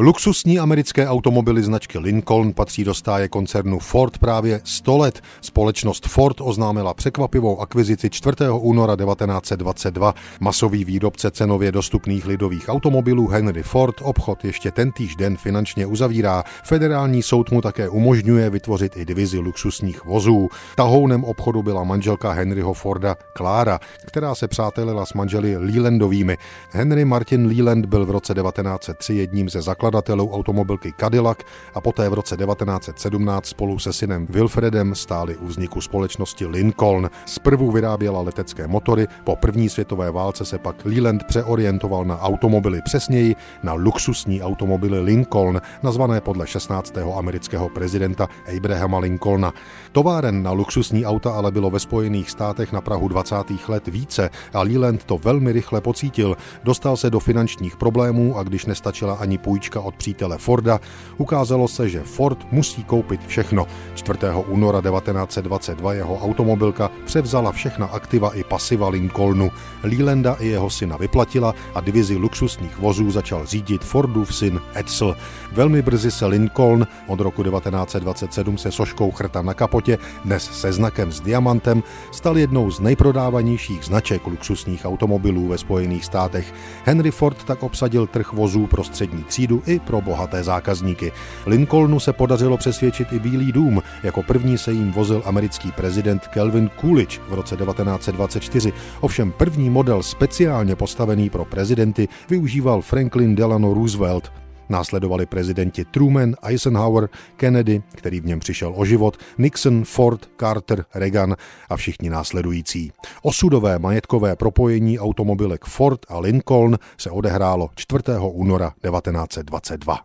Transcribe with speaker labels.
Speaker 1: Luxusní americké automobily značky Lincoln patří do stáje koncernu Ford právě 100 let. Společnost Ford oznámila překvapivou akvizici 4. února 1922. Masový výrobce cenově dostupných lidových automobilů Henry Ford obchod ještě tentýž den finančně uzavírá. Federální soud mu také umožňuje vytvořit i divizi luxusních vozů. Tahounem obchodu byla manželka Henryho Forda Klára, která se přátelila s manželi Lelandovými. Henry Martin Leland byl v roce 1903 jedním ze zakladatelů zakladatelů automobilky Cadillac a poté v roce 1917 spolu se synem Wilfredem stáli u vzniku společnosti Lincoln. Zprvu vyráběla letecké motory, po první světové válce se pak Leland přeorientoval na automobily, přesněji na luxusní automobily Lincoln, nazvané podle 16. amerického prezidenta Abrahama Lincolna. Továren na luxusní auta ale bylo ve Spojených státech na Prahu 20. let více a Leland to velmi rychle pocítil. Dostal se do finančních problémů a když nestačila ani půjčka od přítele Forda, ukázalo se, že Ford musí koupit všechno. 4. února 1922 jeho automobilka převzala všechna aktiva i pasiva Lincolnu. Leelanda i jeho syna vyplatila a divizi luxusních vozů začal řídit Fordův syn Edsel. Velmi brzy se Lincoln od roku 1927 se soškou chrta na kapotě, dnes se znakem s diamantem, stal jednou z nejprodávanějších značek luxusních automobilů ve Spojených státech. Henry Ford tak obsadil trh vozů pro střední třídu i pro bohaté zákazníky. Lincolnu se podařilo přesvědčit i Bílý dům. Jako první se jim vozil americký prezident Kelvin Coolidge v roce 1924. Ovšem první model speciálně postavený pro prezidenty využíval Franklin Delano Roosevelt. Následovali prezidenti Truman, Eisenhower, Kennedy, který v něm přišel o život, Nixon, Ford, Carter, Reagan a všichni následující. Osudové majetkové propojení automobilek Ford a Lincoln se odehrálo 4. února 1922.